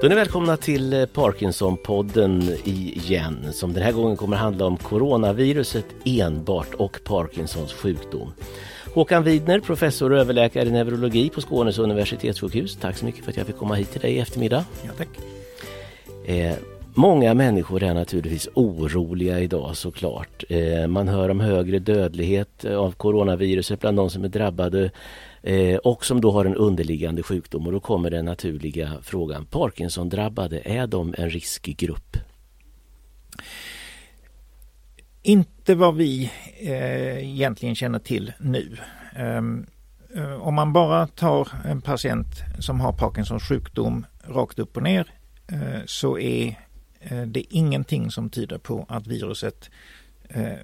Då är ni välkomna till eh, Parkinson-podden igen som den här gången kommer handla om coronaviruset enbart och Parkinsons sjukdom. Håkan Widner, professor och överläkare i neurologi på Skånes universitetssjukhus. Tack så mycket för att jag fick komma hit till dig i eftermiddag. Ja, tack. Eh, många människor är naturligtvis oroliga idag såklart. Eh, man hör om högre dödlighet av coronaviruset bland de som är drabbade eh, och som då har en underliggande sjukdom. Och då kommer den naturliga frågan, Parkinson-drabbade, är de en riskgrupp? Inte vad vi eh, egentligen känner till nu. Um, om man bara tar en patient som har Parkinsons sjukdom rakt upp och ner eh, så är uh, det ingenting som tyder på att viruset eh,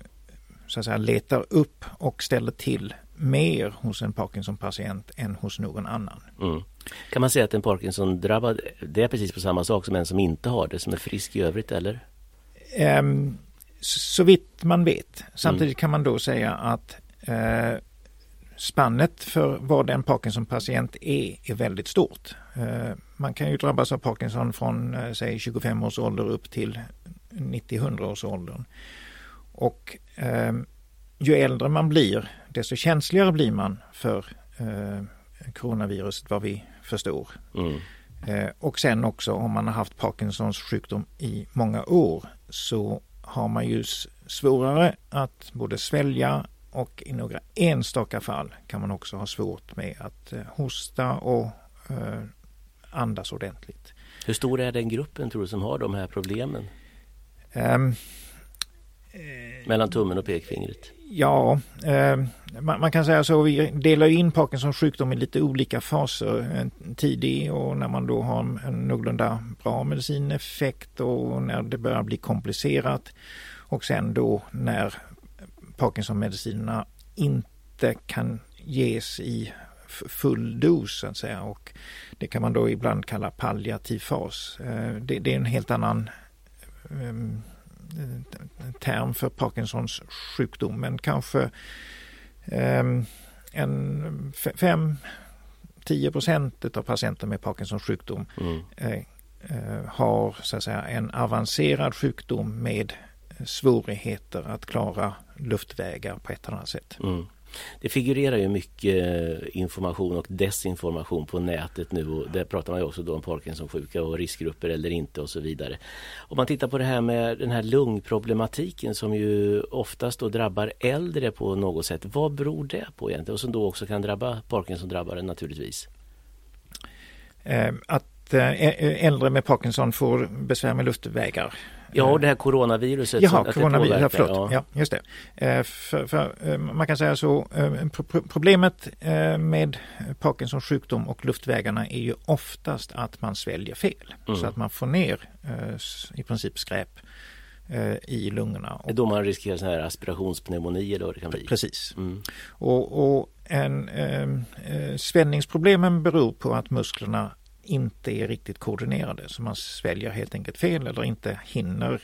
så att säga, letar upp och ställer till mer hos en Parkinson-patient än hos någon annan. Mm. Kan man säga att en Parkinson-drabbad, det är precis på samma sak som en som inte har det, som är frisk i övrigt eller? Um, så vitt man vet. Samtidigt mm. kan man då säga att eh, spannet för vad en Parkinson-patient är, är väldigt stort. Eh, man kan ju drabbas av Parkinson från eh, säg 25 års ålder upp till 90-100 års ålder. Och eh, ju äldre man blir, desto känsligare blir man för eh, coronaviruset vad vi förstår. Mm. Eh, och sen också om man har haft Parkinsons sjukdom i många år så har man ju svårare att både svälja och i några enstaka fall kan man också ha svårt med att eh, hosta och eh, andas ordentligt. Hur stor är den gruppen tror du som har de här problemen? Um, Mellan tummen och pekfingret? Ja, eh, man, man, kan säga så. Vi delar in Parkinsons sjukdom i lite olika faser. En tidig och när man då har en, en någorlunda bra medicineffekt och när det börjar bli komplicerat. Och sen då när Parkinson-medicinerna inte kan ges i full dos så att säga. Och det kan man då ibland kalla palliativ fas. Eh, det, det är en helt annan ehm, term för Parkinsons sjukdom, men kanske eh, en 5-10 procent av patienter med Parkinsons sjukdom mm. eh, har så att säga, en avancerad sjukdom med svårigheter att klara luftvägar på ett eller annat sätt. Mm. Det figurerar ju mycket eh, information och desinformation på nätet nu och där pratar man ju också då om Parkinson-sjuka och riskgrupper eller inte och så vidare. Om man tittar på det här med den här lungproblematiken som ju oftast då drabbar äldre på något sätt. Vad beror det på egentligen och som då också kan drabba Parkinson-drabbare naturligtvis? Eh, att eh, äldre med Parkinson får besvär med luftvägar Ja, och det här coronaviruset. Jaha, coronavirus, ja, förlåt. Ja. ja, just det. Eh, för, för, eh, man kan säga så, eh, problemet med Parkinsons sjukdom och luftvägarna är ju oftast att man sväljer fel. Mm. Så att man får ner i princip skräp i lungorna. Det är då man riskerar sån här aspirationspneumoni då det kan bli? Precis. Mm. Och, och en, eh, svällningsproblemen beror på att musklerna inte är riktigt koordinerade. Så man sväljer helt enkelt fel eller inte hinner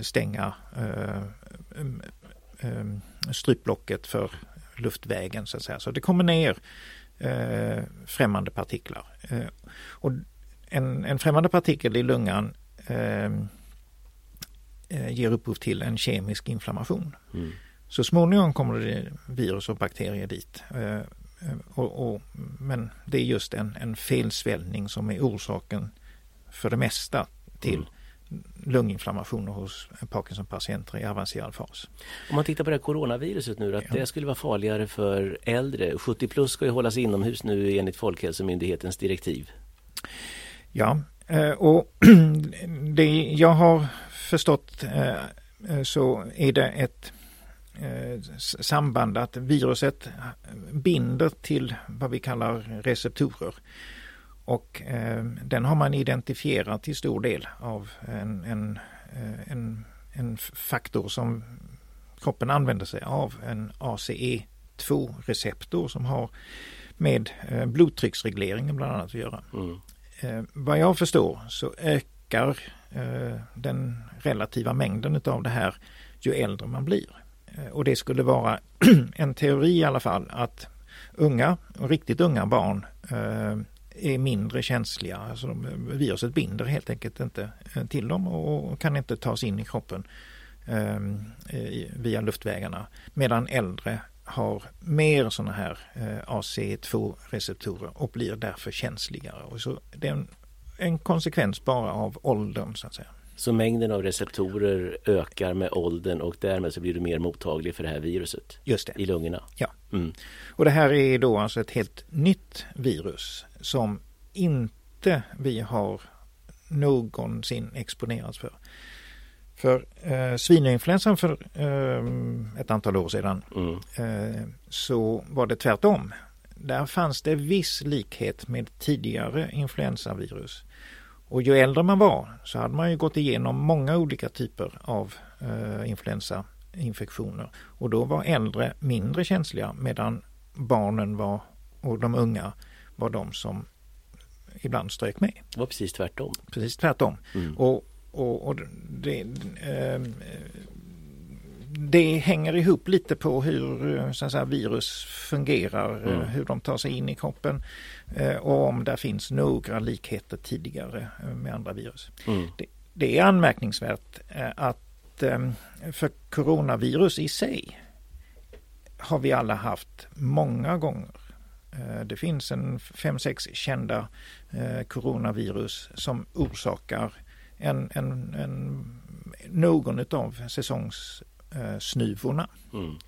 stänga eh, eh, strypblocket för luftvägen så att säga. Så det kommer ner eh, främmande partiklar. Eh, och en, en främmande partikel i lungan eh, eh, ger upphov till en kemisk inflammation. Mm. Så småningom kommer det virus och bakterier dit. Eh, och, och, men det är just en, en felsvällning som är orsaken för det mesta till mm lunginflammationer hos Parkinson-patienter i avancerad fas. Om man tittar på det här coronaviruset nu, att ja. det skulle vara farligare för äldre. 70 plus ska ju hållas inomhus nu enligt Folkhälsomyndighetens direktiv. Ja, och det jag har förstått så är det ett samband att viruset binder till vad vi kallar receptorer. Och eh, den har man identifierat till stor del av en, en, eh, en, en faktor som kroppen använder sig av, en ACE2-receptor som har med eh, blodtrycksregleringen bland annat att göra. Mm. Eh, vad jag förstår så ökar eh, den relativa mängden av det här ju äldre man blir. Eh, och det skulle vara en teori i alla fall att unga och riktigt unga barn eh, är mindre känsliga. Alltså de, viruset binder helt enkelt inte eh, till dem och kan inte tas in i kroppen via luftvägarna. Medan äldre har mer sådana här AC2-receptorer och blir därför känsligare. Och så det är en, en konsekvens bara av åldern så att säga. Så mängden av receptorer ökar med åldern och därmed så blir du mer mottaglig för det här viruset Just det. i lungorna? Ja. Mm. Och det här är då alltså ett helt nytt virus som inte vi har någonsin exponerats för. För eh, svininfluensan för eh, ett antal år sedan mm. eh, så var det tvärtom. Där fanns det viss likhet med tidigare influensavirus. Och ju äldre man var så hade man ju gått igenom många olika typer av eh, influensainfektioner. Och då var äldre mindre känsliga medan barnen var och de unga var de som ibland strök med. Det var precis tvärtom. Precis tvärtom. Mm. Och, och, och det, eh, det hänger ihop lite på hur så att säga, virus fungerar, mm. hur de tar sig in i kroppen eh, och om det finns några likheter tidigare eh, med andra virus. Mm. Det, det, är anmärkningsvärt eh, att för coronavirus i sig har vi alla haft många gånger. Det finns en fem sex kända coronavirus som orsakar en, en, en, någon av säsongs eh, snuvorna. Mm.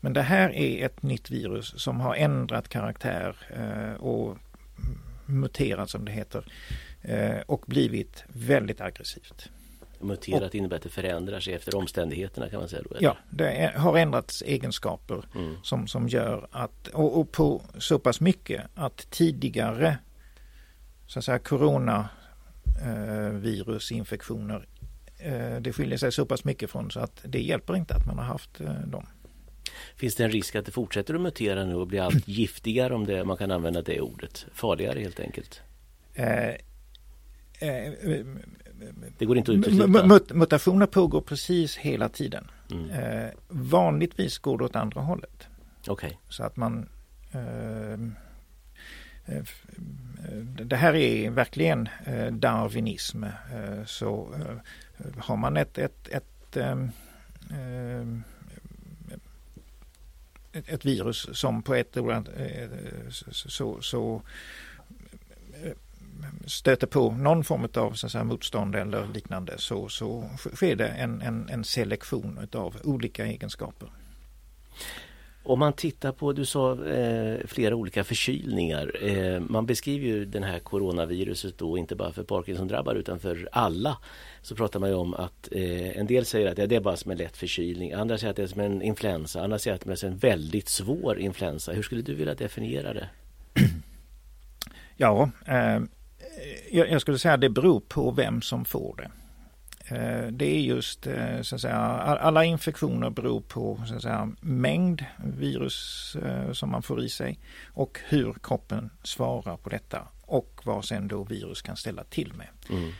Men det här är ett nytt virus som har ändrat karaktär eh, och muterat som det heter eh, och blivit väldigt aggressivt. Muterat och, innebär att det förändrar sig efter omständigheterna kan man säga? Då, ja, det är, har ändrats egenskaper mm. som, som gör att, och, och, på så pass mycket att tidigare så att säga coronavirusinfektioner Eh, det skiljer sig så pass mycket från så att det hjälper inte att man har haft eh, dem. Finns det en risk att det fortsätter att mutera nu och blir allt giftigare om det, man kan använda det ordet? Farligare helt enkelt? Eh, eh, det går inte att utesluta? Mutationer pågår precis hela tiden. Mm. Eh, vanligtvis går det åt andra hållet. Okay. Så att man det här är verkligen darwinism. Så har man ett, ett, ett, ehm, ehm, ett, ett virus som på ett eh, så, så eh, stöter på någon form av så säga, motstånd eller liknande så, så sker det en, en, en selektion av olika egenskaper. Om man tittar på, du sa eh, flera olika förkylningar. Eh, man beskriver ju den här coronaviruset då inte bara för Parkinson-drabbade utan för alla. Så pratar man ju om att eh, en del säger att ja, det är bara som en lätt förkylning. Andra säger att det är som en influensa. Andra säger att det är en väldigt svår influensa. Hur skulle du vilja definiera det? Ja, eh, jag, jag skulle säga att det beror på vem som får det. Eh, det är just eh, så att säga, alla infektioner beror på så att säga, mängd virus eh, som man får i sig och hur kroppen svarar på detta och vad sen då virus kan ställa till med. Mm.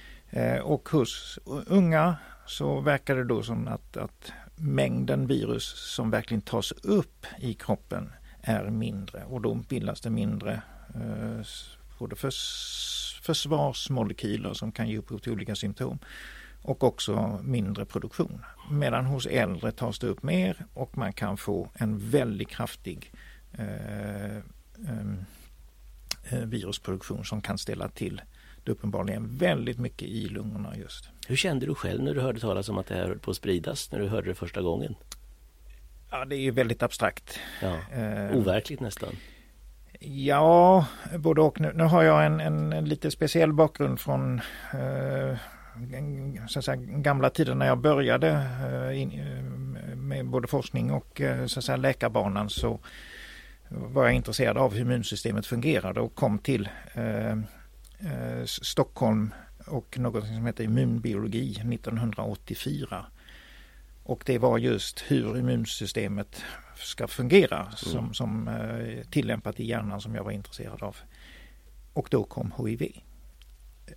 Och hos unga så verkar det då som att, att mängden virus som verkligen tas upp i kroppen är mindre och då bildas det mindre både försvarsmolekyler som kan ge upphov till olika symptom och också mindre produktion. Medan hos äldre tas det upp mer och man kan få en väldigt kraftig eh, eh, virusproduktion som kan ställa till det uppenbarligen väldigt mycket i lungorna just. Hur kände du själv när du hörde talas om att det här höll på att spridas, när du hörde det första gången? Ja, det är väldigt abstrakt. Ja, overkligt nästan. Ja, både och. Nu, nu har jag en, en, en, lite speciell bakgrund från eh, så säga, gamla tider när jag började eh, in, eh, med både forskning och eh, så säga, läkarbanan så var jag intresserad av hur immunsystemet fungerade och kom till eh, eh, Stockholm och något som heter immunbiologi 1984. Och det var just hur immunsystemet ska fungera mm. som, som eh, tillämpat i hjärnan som jag var intresserad av. Och då kom HIV.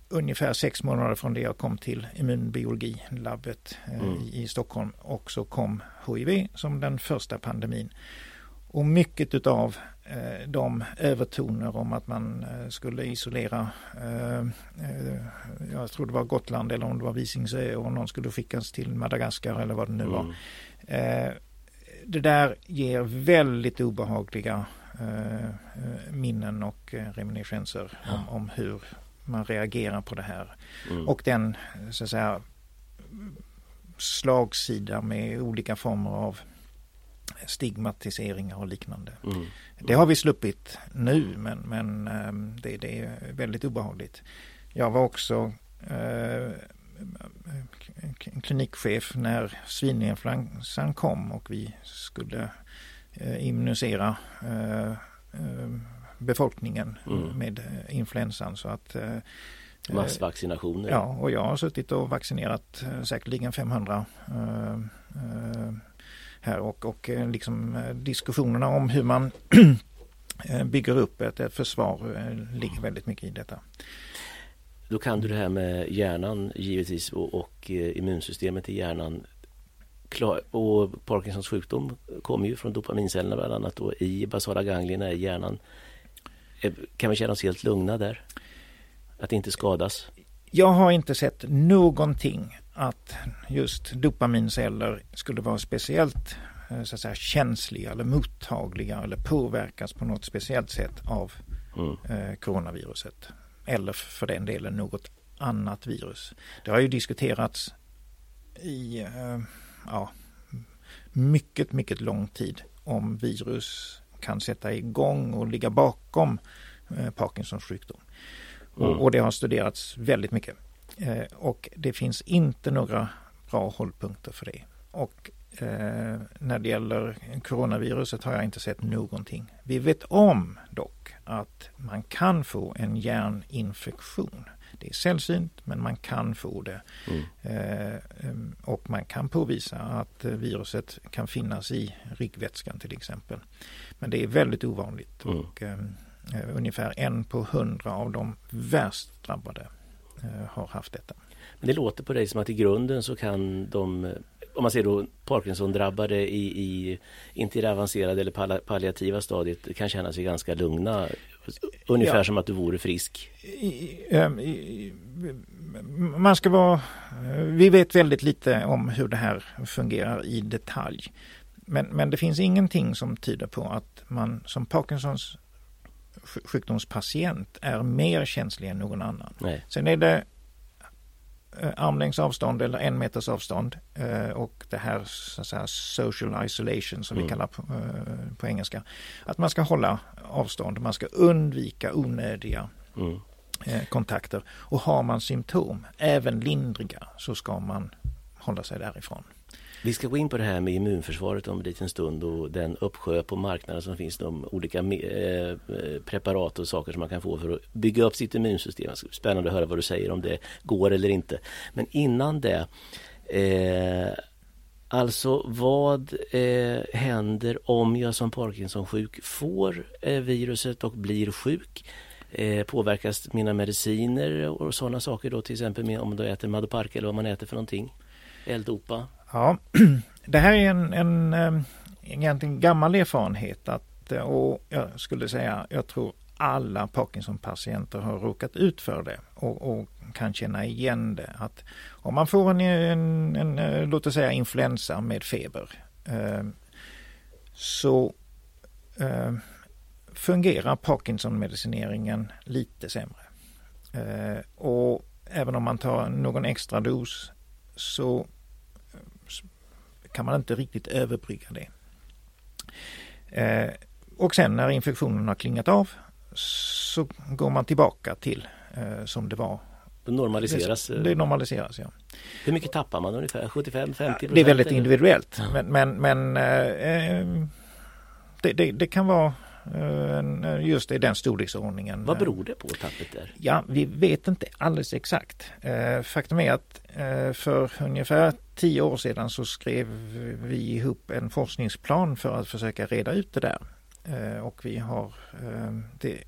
Ungefär sex månader från det jag kom till immunbiologilabbet eh, mm. i, Stockholm och så kom HIV som den första pandemin. Och mycket utav eh, de övertoner om att man eh, skulle isolera, jag tror det var Gotland eller om det var Visingsö och någon skulle skickas till Madagaskar eller vad det nu var. Mm. Det där ger väldigt obehagliga minnen och reminiscenser ja. om, om, hur man reagerar på det här. Mm. Och den så att säga slagsida med olika former av stigmatiseringar och liknande. Mm. Mm. Det har vi sluppit nu men, men ehm, det, det, är väldigt obehagligt. Jag var också eh, klinikchef när svininfluensan kom och vi skulle eh, immunisera eh, eh befolkningen mm. med eh, influensan. Så att, eh, Massvaccinationer. Ja, och jag har suttit och vaccinerat säkerligen 500 här och, och eh, liksom eh, diskussionerna om hur man eh, bygger upp ett, försvar ligger väldigt mycket i detta. Då kan du det här med hjärnan givetvis och, och immunsystemet i hjärnan. och Parkinsons sjukdom kommer ju från dopamincellerna bland annat och i basala ganglierna i hjärnan. Kan vi känna oss helt lugna där? Att inte skadas? Jag har inte sett någonting att just dopaminceller skulle vara speciellt eh, så att säga, känsliga eller mottagliga eller påverkas på något speciellt sätt av mm. eh, coronaviruset. Eller för den delen något annat virus. Det har ju diskuterats i eh, ja, mycket, mycket lång tid om virus kan sätta igång och ligga bakom eh, Parkinsons sjukdom. Mm. Och, det har studerats väldigt mycket. Eh, och det finns inte några bra hållpunkter för det. Och eh, när det gäller coronaviruset har jag inte sett någonting. Vi vet om dock att man kan få en hjärninfektion. Det är sällsynt men man kan få det. Mm. Eh, och man kan påvisa att viruset kan finnas i ryggvätskan till exempel. Men det är väldigt ovanligt. Mm. Och, eh, ungefär en på hundra av de värst drabbade Eh, har haft detta. Men det låter på dig som att i grunden så kan de eh, om man ser då Parkinson-drabbade i, i, inte i det avancerade eller palliativa stadiet kan känna sig ganska lugna. Ungefär ja. som att du vore frisk. Ehm, man ska vara, vi vet väldigt lite om hur det här fungerar i detalj. Men, men det finns ingenting som tyder på att man som Parkinsons sjukdomspatient är mer känslig än någon annan. Nej. Sen är det eh, armlängds avstånd eller en meters avstånd eh, och det här så säga, social isolation som mm. vi kallar på, eh, på, engelska. Att man ska hålla avstånd, man ska undvika onödiga mm. kontakter och har man symptom, även lindriga, så ska man hålla sig därifrån. Vi ska gå in på det här med immunförsvaret om en liten stund och den uppsjö på marknaden som finns de olika eh, eh, preparat och saker som man kan få för att bygga upp sitt immunsystem. Spännande att höra vad du säger om det går eller inte. Men innan det eh, Alltså vad eh, händer om jag som Parkinson-sjuk får eh, viruset och blir sjuk? Eh, påverkas mina mediciner och sådana saker då till exempel med, om man då äter Madopark eller vad man äter för någonting? L-dopa? Ja, det här är en, en, en egentligen gammal erfarenhet att, eh, och jag skulle säga, jag tror alla Parkinson-patienter har råkat ut för det och, och, kan känna igen det. Att om man får en, en, en eh, låt oss säga influensa med feber eh, så eh, fungerar Parkinson-medicineringen lite sämre. Eh, och även om man tar någon extra dos så kan man inte riktigt överbrygga det. Eh, och sen när infektionen har klingat av så går man tillbaka till eh, som det var. Det normaliseras? Det, det normaliseras, ja. Hur mycket tappar man ungefär? 75-50 Det är väldigt individuellt. Men, men, men eh, det, det, det, kan vara eh, just i den storleksordningen. Vad beror det på tappet där? Ja, vi vet inte alldeles exakt. Eh, faktum är att eh, för ungefär tio år sedan så skrev vi ihop en forskningsplan för att försöka reda ut det där. Och vi har, det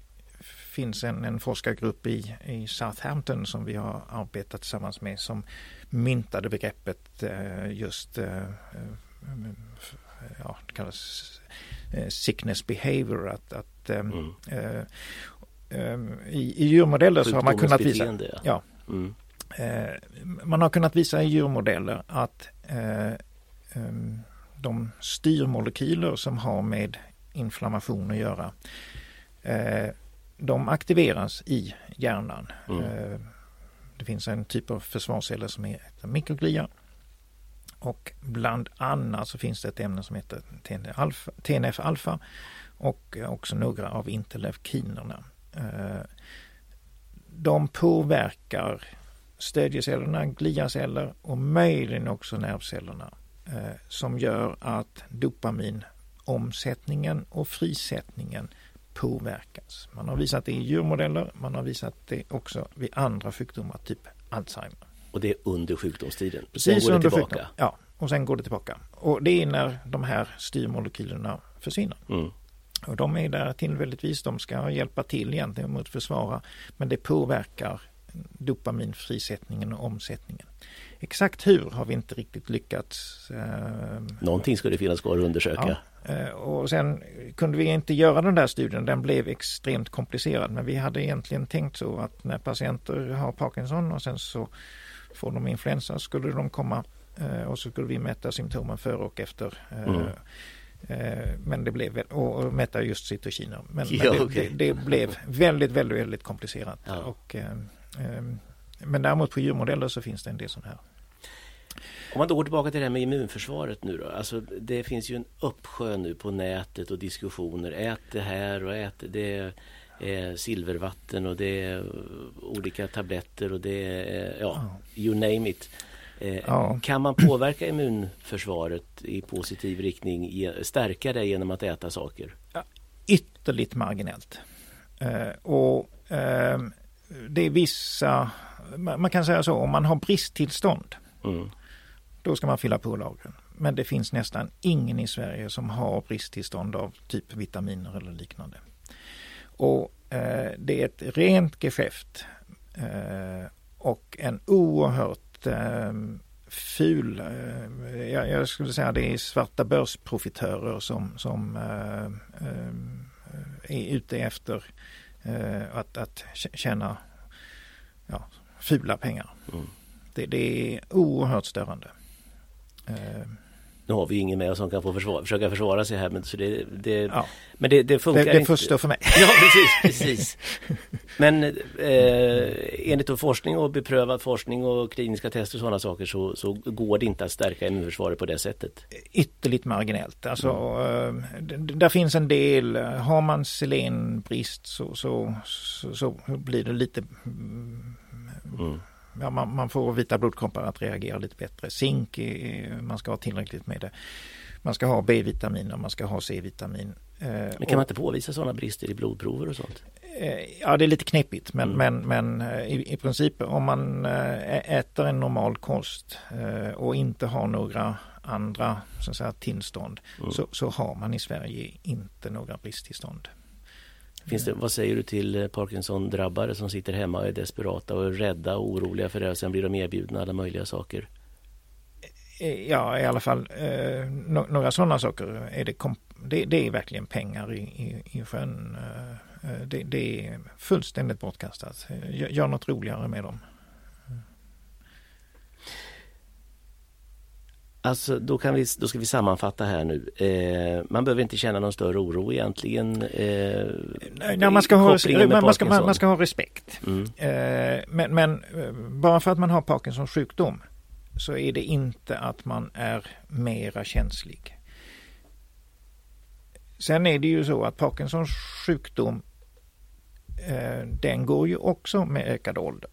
finns en, en forskargrupp i, i Southampton som vi har arbetat tillsammans med som myntade begreppet just ja, det kallas Eh, sickness behavior. Att, att eh, mm. eh, eh, i, i djurmodeller så har man kunnat visa ja. ja mm. Eh, man har kunnat visa i djurmodeller att de styrmolekyler som har med inflammation att göra de aktiveras i hjärnan. Mm. Det finns en typ av försvarsceller som heter mikroglia och bland annat så finns det ett ämne som heter TNF-alfa och också några av interleukinerna. Eh, de påverkar stödjecellerna, gliaceller och möjligen också nervcellerna eh, som gör att dopaminomsättningen och frisättningen påverkas. Man har visat det i djurmodeller, man har visat det också vid andra sjukdomar, typ Alzheimer. Och det är under sjukdomstiden? Precis sen går det tillbaka? Sjukdom. Ja, och sen går det tillbaka. Och det är när de här styrmolekylerna försvinner. Mm. Och de är där tillfälligtvis, de ska hjälpa till egentligen mot försvara, men det påverkar dopaminfrisättningen och omsättningen. Exakt hur har vi inte riktigt lyckats. Eh, Någonting ska det finnas kvar att undersöka. Ja, eh, och sen kunde vi inte göra den där studien, den blev extremt komplicerad. Men vi hade egentligen tänkt så att när patienter har Parkinson och sen så får de influensa skulle de komma eh, och så skulle vi mäta symptomen före och efter. Eh, mm. Eh, men det blev, och mäta just cytokiner. Men, ja, men det, okay. det, det, blev väldigt, väldigt, väldigt komplicerat. Ja. Och, men däremot på djurmodeller så finns det en del sådana här. Om man då går tillbaka till det här med immunförsvaret nu då. Alltså det finns ju en uppsjö nu på nätet och diskussioner. Ät det här och ät det är silvervatten och det är olika tabletter och det är ja, you name it. Eh, ja. Kan man påverka immunförsvaret i positiv riktning, stärka det genom att äta saker? Ja, ytterligt marginellt. Eh, och eh, det är vissa, man kan säga så, om man har bristtillstånd mm. då ska man fylla på lagren. Men det finns nästan ingen i Sverige som har bristtillstånd av typ vitaminer eller liknande. Och eh, det är ett rent geschäft och en oerhört ful, eh, jag, jag, skulle säga det är svarta börsprofitörer som, som eh, eh, är ute efter att, att tjäna ja, fula pengar. Mm. Det, det, är oerhört störande. Nu har vi ingen med oss som kan få försvara, försöka försvara sig här men, så det, det ja. men det, det funkar det, det inte. Det för mig. Ja precis, precis. Men eh, enligt forskning och beprövad forskning och kliniska tester och sådana saker så, så går det inte att stärka immunförsvaret på det sättet. Ytterligt marginellt. Alltså, mm. eh, där finns en del, har man selenbrist så, så, så, så blir det lite mm ja, man, man, får vita blodkroppar att reagera lite bättre. Zink, man ska ha tillräckligt med det. Man ska ha B-vitamin och man ska ha C-vitamin. Eh, men kan och, man inte påvisa sådana brister i blodprover och sånt? Eh, ja, det är lite knepigt men, mm. men, men eh, i, i, princip om man äter en normal kost och inte har några andra så att säga, tillstånd mm. så, så har man i Sverige inte några bristtillstånd. Finns det, vad säger du till eh, Parkinson-drabbare som sitter hemma och är desperata och är rädda och oroliga för det och sen blir de erbjudna alla möjliga saker? Eh, eh, ja, i alla fall eh, några sådana saker. Är det, det, det, är verkligen pengar i, i, i sjön. Eh, det, det, är fullständigt bortkastat. Gör något roligare med dem. Alltså då, kan vi, då ska vi sammanfatta här nu. Eh, man behöver inte känna någon större oro egentligen. Eh, Nej, man, ska ha, man, ska, man, man, ska ha respekt. Mm. Eh, men, men, eh, bara för att man har Parkinsons sjukdom så är det inte att man är mera känslig. Sen är det ju så att Parkinsons sjukdom eh, den går ju också med ökad ålder.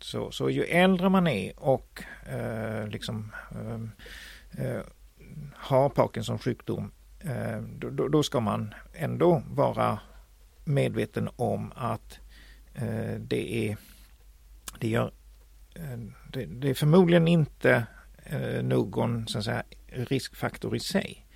Så, så ju äldre man är och eh, liksom ehm, eh, har Parkinsons sjukdom eh, då, då, ska man ändå vara medveten om att eh, det är det, gör, eh, det, det är förmodligen inte eh, någon så att säga, riskfaktor i sig.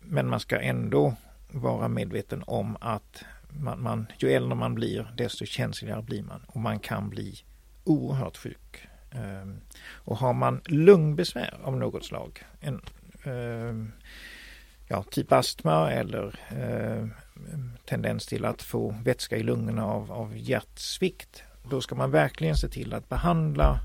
Men man ska ändå vara medveten om att man, man, ju äldre man blir desto känsligare blir man och man kan bli oerhört sjuk. Ehm, och har man lungbesvär av något slag, en, ehm, ja, typ astma eller ehm, tendens till att få vätska i lungorna av, av hjärtsvikt, då ska man verkligen se till att behandla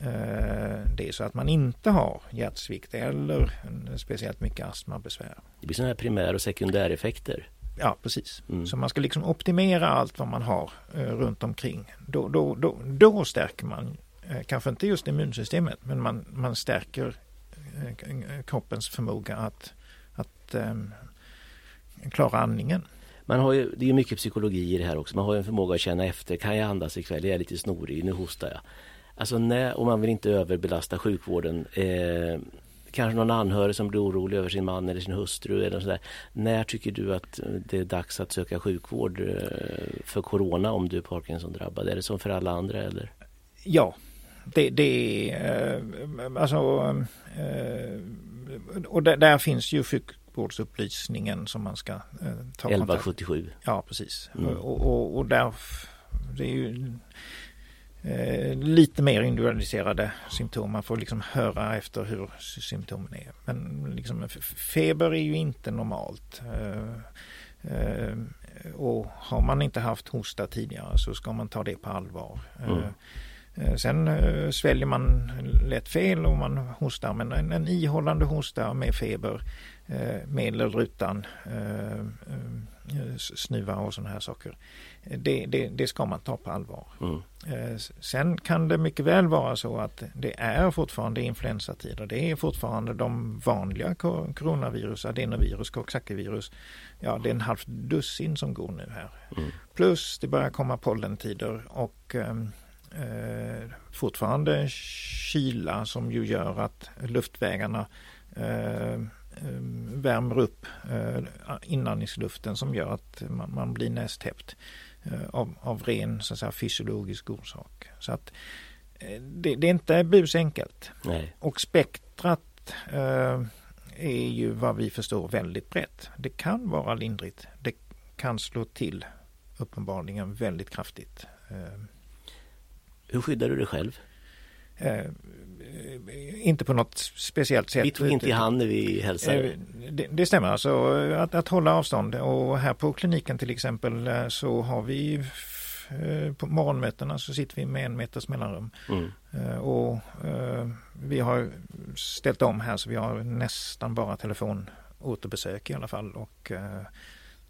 eh, det är så att man inte har hjärtsvikt eller speciellt mycket astmabesvär. Det blir sådana här primär och sekundäreffekter. Ja precis, mm. så man ska liksom optimera allt vad man har eh, runt omkring. Då, då, då, då stärker man, eh, kanske inte just immunsystemet, men man, man stärker eh, kroppens förmåga att, att eh, klara andningen. Man har ju, det är mycket psykologi i det här också. Man har en förmåga att känna efter. Kan jag andas ikväll? Jag är lite snorig, nu hostar jag. Alltså när, och man vill inte överbelasta sjukvården. Eh, kanske någon anhörig som blir orolig över sin man eller sin hustru. Eller sådär. När tycker du att det är dags att söka sjukvård eh, för Corona om du är Parkinson-drabbad? Är det som för alla andra eller? Ja, det, det är eh, alltså eh, och där, där, finns ju sjukvårdsupplysningen som man ska eh, ta 1177. Kontakt. Ja, precis. Mm. Och, och, och där det är ju Eh, lite mer individualiserade symptom. Man får liksom höra efter hur symptomen är. Men liksom, feber är ju inte normalt. Eh, eh, och har man inte haft hosta tidigare så ska man ta det på allvar. Eh, mm. Sen sväljer man lätt fel och man hostar men en, en ihållande hosta med feber med eller utan snuva och sådana här saker det, det, det, ska man ta på allvar. Mm. Eh, sen kan det mycket väl vara så att det är fortfarande influensatider. Det är fortfarande de vanliga coronavirus, adenovirus, coxsackie-virus. Ja, det är en halv dussin som går nu här. Mm. Plus det börjar komma pollentider och ehm, eh, fortfarande kyla som ju gör att luftvägarna eh, värmer upp eh, inandningsluften som gör att man, man blir nästäppt. Eh, av, av ren så att säga, fysiologisk orsak. Så att eh, det, det är inte busenkelt. Nej. Och spektrat eh, är ju vad vi förstår väldigt brett. Det kan vara lindrigt. Det kan slå till uppenbarligen väldigt kraftigt. Eh, Hur skyddar du dig själv? Eh, inte på något speciellt sätt. Vi tog inte i hand när vi hälsade. Eh, det, det stämmer, alltså att, att, hålla avstånd och här på kliniken till exempel eh, så har vi på morgonmötena så sitter vi med en meters mellanrum. Mm. Och vi har ställt om här så vi har nästan bara telefonåterbesök i alla fall och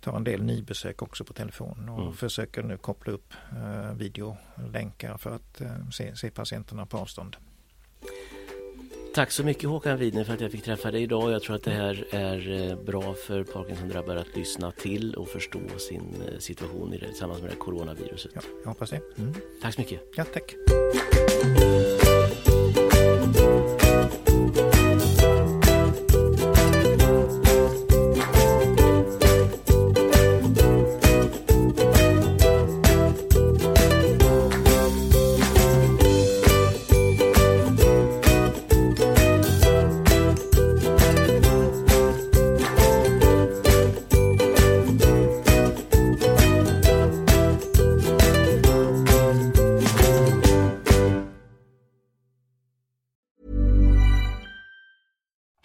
tar en del nybesök också på telefon och mm. försöker nu koppla upp videolänkar för att se, se patienterna på avstånd. Tack så mycket Håkan Widner för att jag fick träffa dig idag. Jag tror att det här är eh, bra för Parkinson-drabbade att lyssna till och förstå sin eh, situation i det, tillsammans med det coronaviruset. Ja, jag hoppas det. Mm. Tack så mycket. Ja, tack.